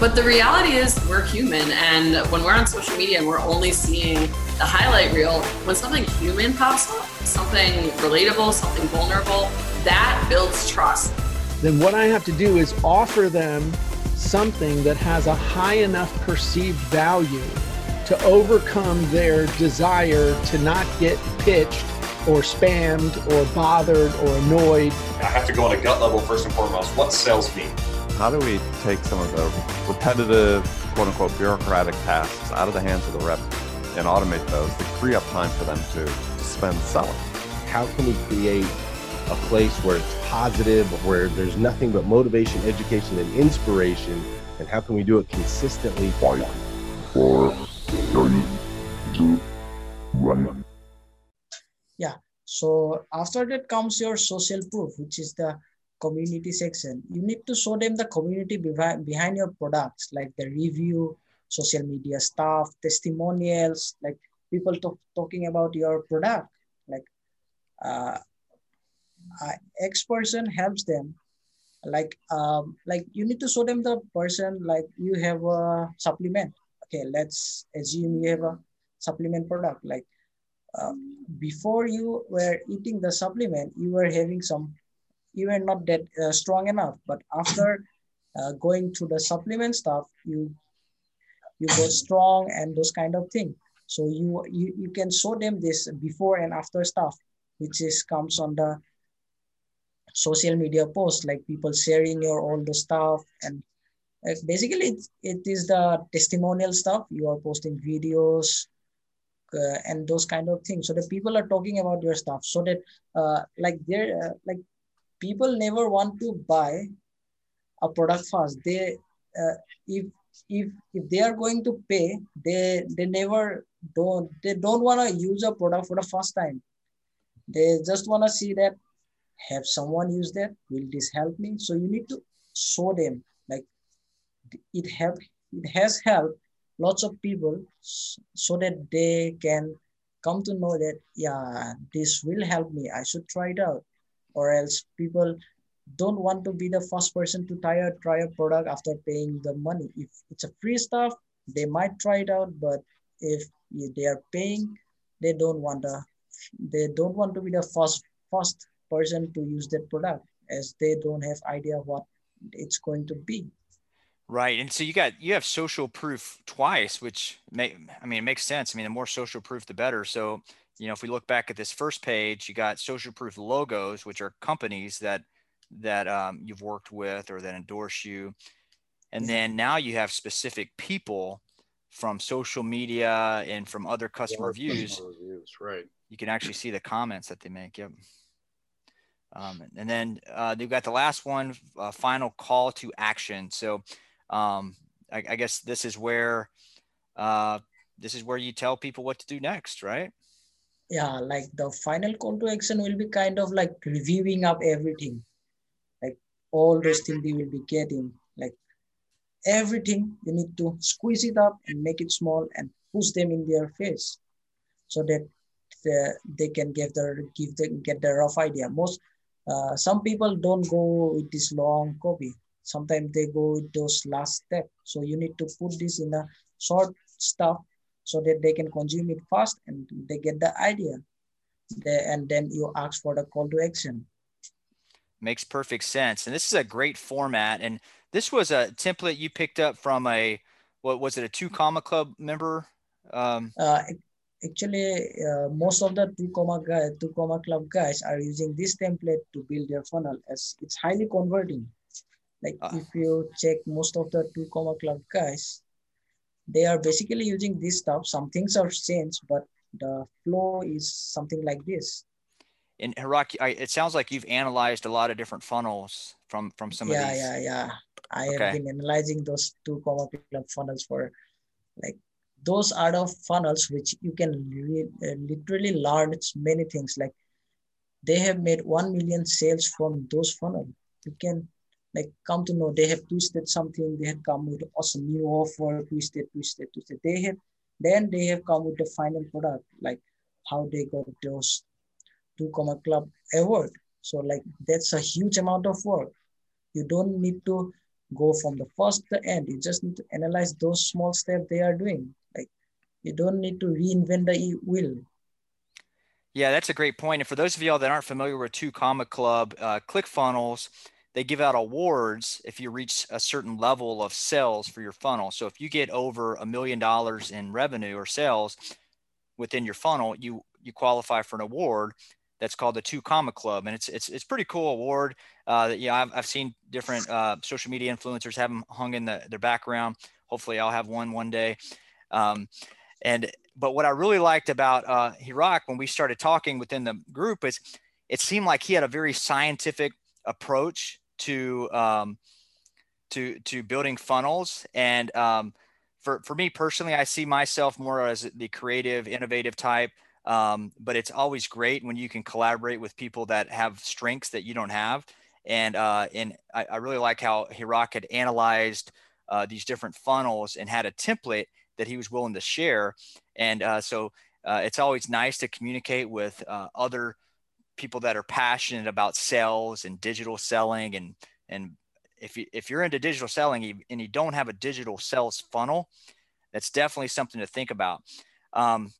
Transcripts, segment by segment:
But the reality is, we're human. And when we're on social media and we're only seeing the highlight reel, when something human pops up, something relatable, something vulnerable, that builds trust. Then what I have to do is offer them something that has a high enough perceived value to overcome their desire to not get pitched or spammed or bothered or annoyed. I have to go on a gut level first and foremost. What sells me? How do we take some of the repetitive, quote unquote, bureaucratic tasks out of the hands of the rep and automate those to free up time for them to, to spend selling? How can we create a place where it's positive, where there's nothing but motivation, education, and inspiration? And how can we do it consistently? Five, four, three, two, one. Yeah. So after that comes your social proof, which is the community section. You need to show them the community behind, behind your products, like the review, social media stuff, testimonials, like people talk, talking about your product. Like uh, uh, X person helps them. Like um, like you need to show them the person like you have a supplement. Okay, let's assume you have a supplement product. Like uh, before you were eating the supplement, you were having some you were not that uh, strong enough. But after uh, going to the supplement stuff, you you got strong and those kind of thing. So you, you you can show them this before and after stuff, which is comes on the social media post, like people sharing your all the stuff and basically it, it is the testimonial stuff. You are posting videos, uh, and those kind of things so that people are talking about your stuff so that uh, like they're uh, like people never want to buy a product fast. They uh, if if if they are going to pay they they never don't they don't want to use a product for the first time. They just want to see that have someone use that? Will this help me? So you need to show them like it help it has helped lots of people so that they can come to know that yeah this will help me. I should try it out or else people don't want to be the first person to try a, try a product after paying the money. If it's a free stuff, they might try it out, but if they are paying, they don't want to they don't want to be the first first person to use that product as they don't have idea what it's going to be. Right. And so you got you have social proof twice, which may I mean it makes sense. I mean the more social proof the better. So you know, if we look back at this first page, you got social proof logos, which are companies that that um, you've worked with or that endorse you, and then now you have specific people from social media and from other customer yeah, reviews. Reviews, right? You can actually see the comments that they make. Yep. Um, and then uh, they've got the last one, uh, final call to action. So um, I, I, guess this is where uh, this is where you tell people what to do next, right? yeah like the final call to action will be kind of like reviewing up everything. Like all those things they will be getting like everything you need to squeeze it up and make it small and push them in their face so that the, they can give their give them get the rough idea. Most uh, some people don't go with this long copy sometimes they go with those last step so you need to put this in a short stuff so that they can consume it fast and they get the idea. They, and then you ask for the call to action. Makes perfect sense. And this is a great format. And this was a template you picked up from a, what was it, a two comma club member? Um, uh, actually, uh, most of the two comma guys, two comma club guys are using this template to build their funnel as it's highly converting. Like uh, if you check most of the two comma club guys, they are basically using this stuff. Some things are changed, but the flow is something like this. And Hiraki, it sounds like you've analyzed a lot of different funnels from from some yeah, of these. Yeah, yeah, yeah. I okay. have been analyzing those two comma club funnels for like those are the funnels which you can uh, literally learn many things. Like they have made one million sales from those funnels. You can like come to know they have twisted something they have come with awesome new offer twisted twisted twisted they have then they have come with the final product like how they got those two comma club award so like that's a huge amount of work you don't need to go from the first to the end. You just need to analyze those small steps they are doing. Like you don't need to reinvent the wheel. Yeah, that's a great point. And for those of y'all that aren't familiar with Two Comma Club, uh, ClickFunnels, they give out awards if you reach a certain level of sales for your funnel. So if you get over a million dollars in revenue or sales within your funnel, you you qualify for an award that's called the Two Comma Club, and it's it's it's pretty cool award. Uh, that yeah, I've, I've seen different uh, social media influencers have them hung in the, their background. Hopefully, I'll have one one day. Um, and but what I really liked about uh, Hirok when we started talking within the group is it seemed like he had a very scientific approach to um, to to building funnels and um, for, for me personally i see myself more as the creative innovative type um, but it's always great when you can collaborate with people that have strengths that you don't have. And uh, and I, I, really like how Hirok had analyzed uh, these different funnels and had a template that he was willing to share. And uh, so uh, it's always nice to communicate with uh, other people that are passionate about sales and digital selling. And and if you if you're into digital selling and you don't have a digital sales funnel, that's definitely something to think about. Um,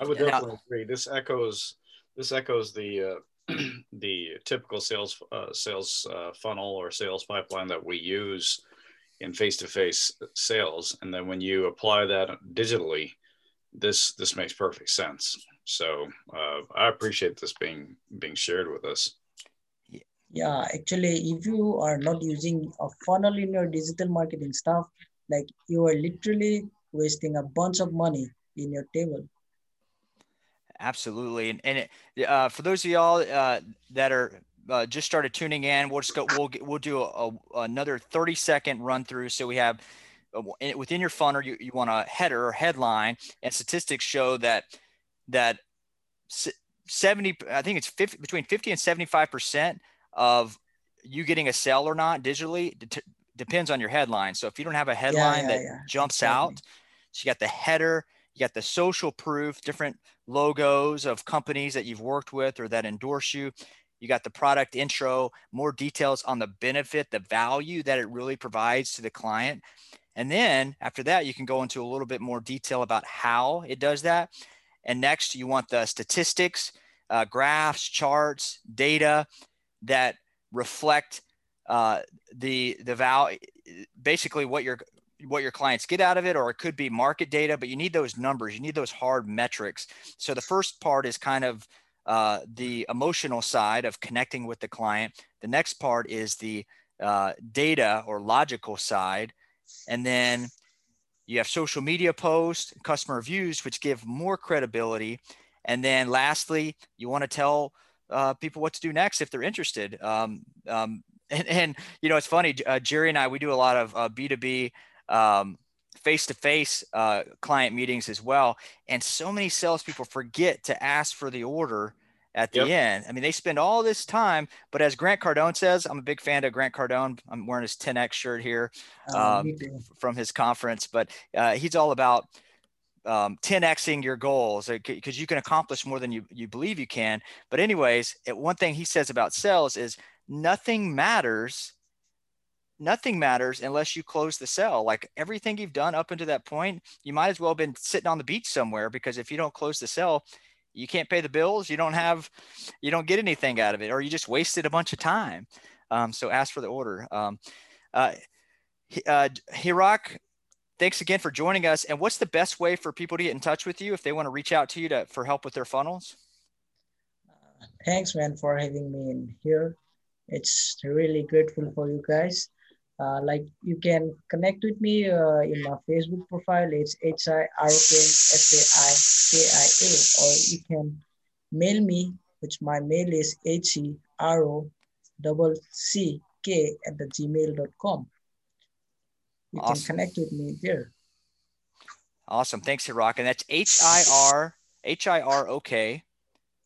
I would definitely agree. This echoes this echoes the uh, the typical sales uh, sales uh, funnel or sales pipeline that we use in face-to-face sales, and then when you apply that digitally, this this makes perfect sense. So uh, I appreciate this being being shared with us. Yeah, actually, if you are not using a funnel in your digital marketing stuff, like you are literally wasting a bunch of money in your table Absolutely. And, and it, uh, for those of y'all uh, that are uh, just started tuning in, we'll just go, we'll, we'll do a, a, another 30 second run through. So we have uh, within your funnel, you, you want a header or headline and statistics show that, that 70, I think it's 50, between 50 and 75% of you getting a sale or not digitally d- depends on your headline. So if you don't have a headline yeah, yeah, that yeah. jumps exactly. out, so you got the header, you got the social proof, different logos of companies that you've worked with or that endorse you. You got the product intro, more details on the benefit, the value that it really provides to the client. And then after that, you can go into a little bit more detail about how it does that. And next, you want the statistics, uh, graphs, charts, data that reflect uh, the the value, basically what you're what your clients get out of it, or it could be market data, but you need those numbers, you need those hard metrics. So the first part is kind of uh, the emotional side of connecting with the client. The next part is the uh, data or logical side. And then you have social media posts, customer reviews, which give more credibility. And then lastly, you want to tell uh, people what to do next if they're interested. Um, um, and, and, you know, it's funny, uh, Jerry and I, we do a lot of uh, B2B um, face-to-face uh, client meetings as well. And so many salespeople forget to ask for the order at the yep. end. I mean, they spend all this time, but as Grant Cardone says, I'm a big fan of Grant Cardone. I'm wearing his 10X shirt here oh, um, from his conference, but uh, he's all about um, 10xing your goals because you can accomplish more than you, you believe you can. But anyways, it, one thing he says about sales is nothing matters nothing matters unless you close the sale. Like everything you've done up until that point, you might as well have been sitting on the beach somewhere because if you don't close the sale, you can't pay the bills, you don't have, you don't get anything out of it, or you just wasted a bunch of time. Um, so ask for the order. Um, uh, uh, Hirok, thanks again for joining us. And what's the best way for people to get in touch with you if they want to reach out to you to, for help with their funnels? Thanks, man, for having me in here. It's really grateful for you guys. Uh, like you can connect with me uh, in my Facebook profile. It's H I R O K S A I K I A, or you can mail me, which my mail is H E R O double C K at the gmail.com. You awesome. can connect with me there. Awesome. Thanks, Hirok. And that's H I R H I R O K.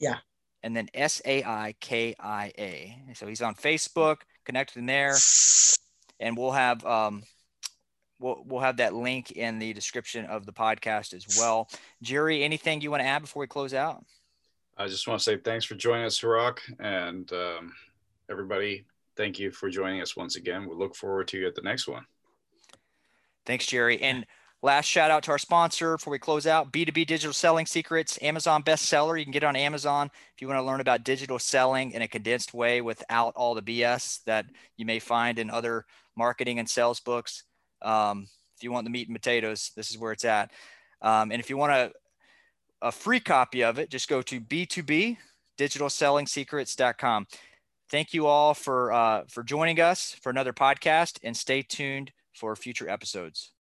Yeah. And then S A I K I A. So he's on Facebook. Connect with him there and we'll have um, we'll we'll have that link in the description of the podcast as well. Jerry, anything you want to add before we close out? I just want to say thanks for joining us, Hirok, and um, everybody. thank you for joining us once again. We look forward to you at the next one. Thanks, Jerry. And last shout out to our sponsor before we close out B2B Digital Selling Secrets, Amazon bestseller. You can get it on Amazon if you want to learn about digital selling in a condensed way without all the BS that you may find in other marketing and sales books. Um, if you want the meat and potatoes, this is where it's at. Um, and if you want a, a free copy of it, just go to B2B digitalsellingsecrets.com. Thank you all for uh, for joining us for another podcast, and stay tuned for future episodes.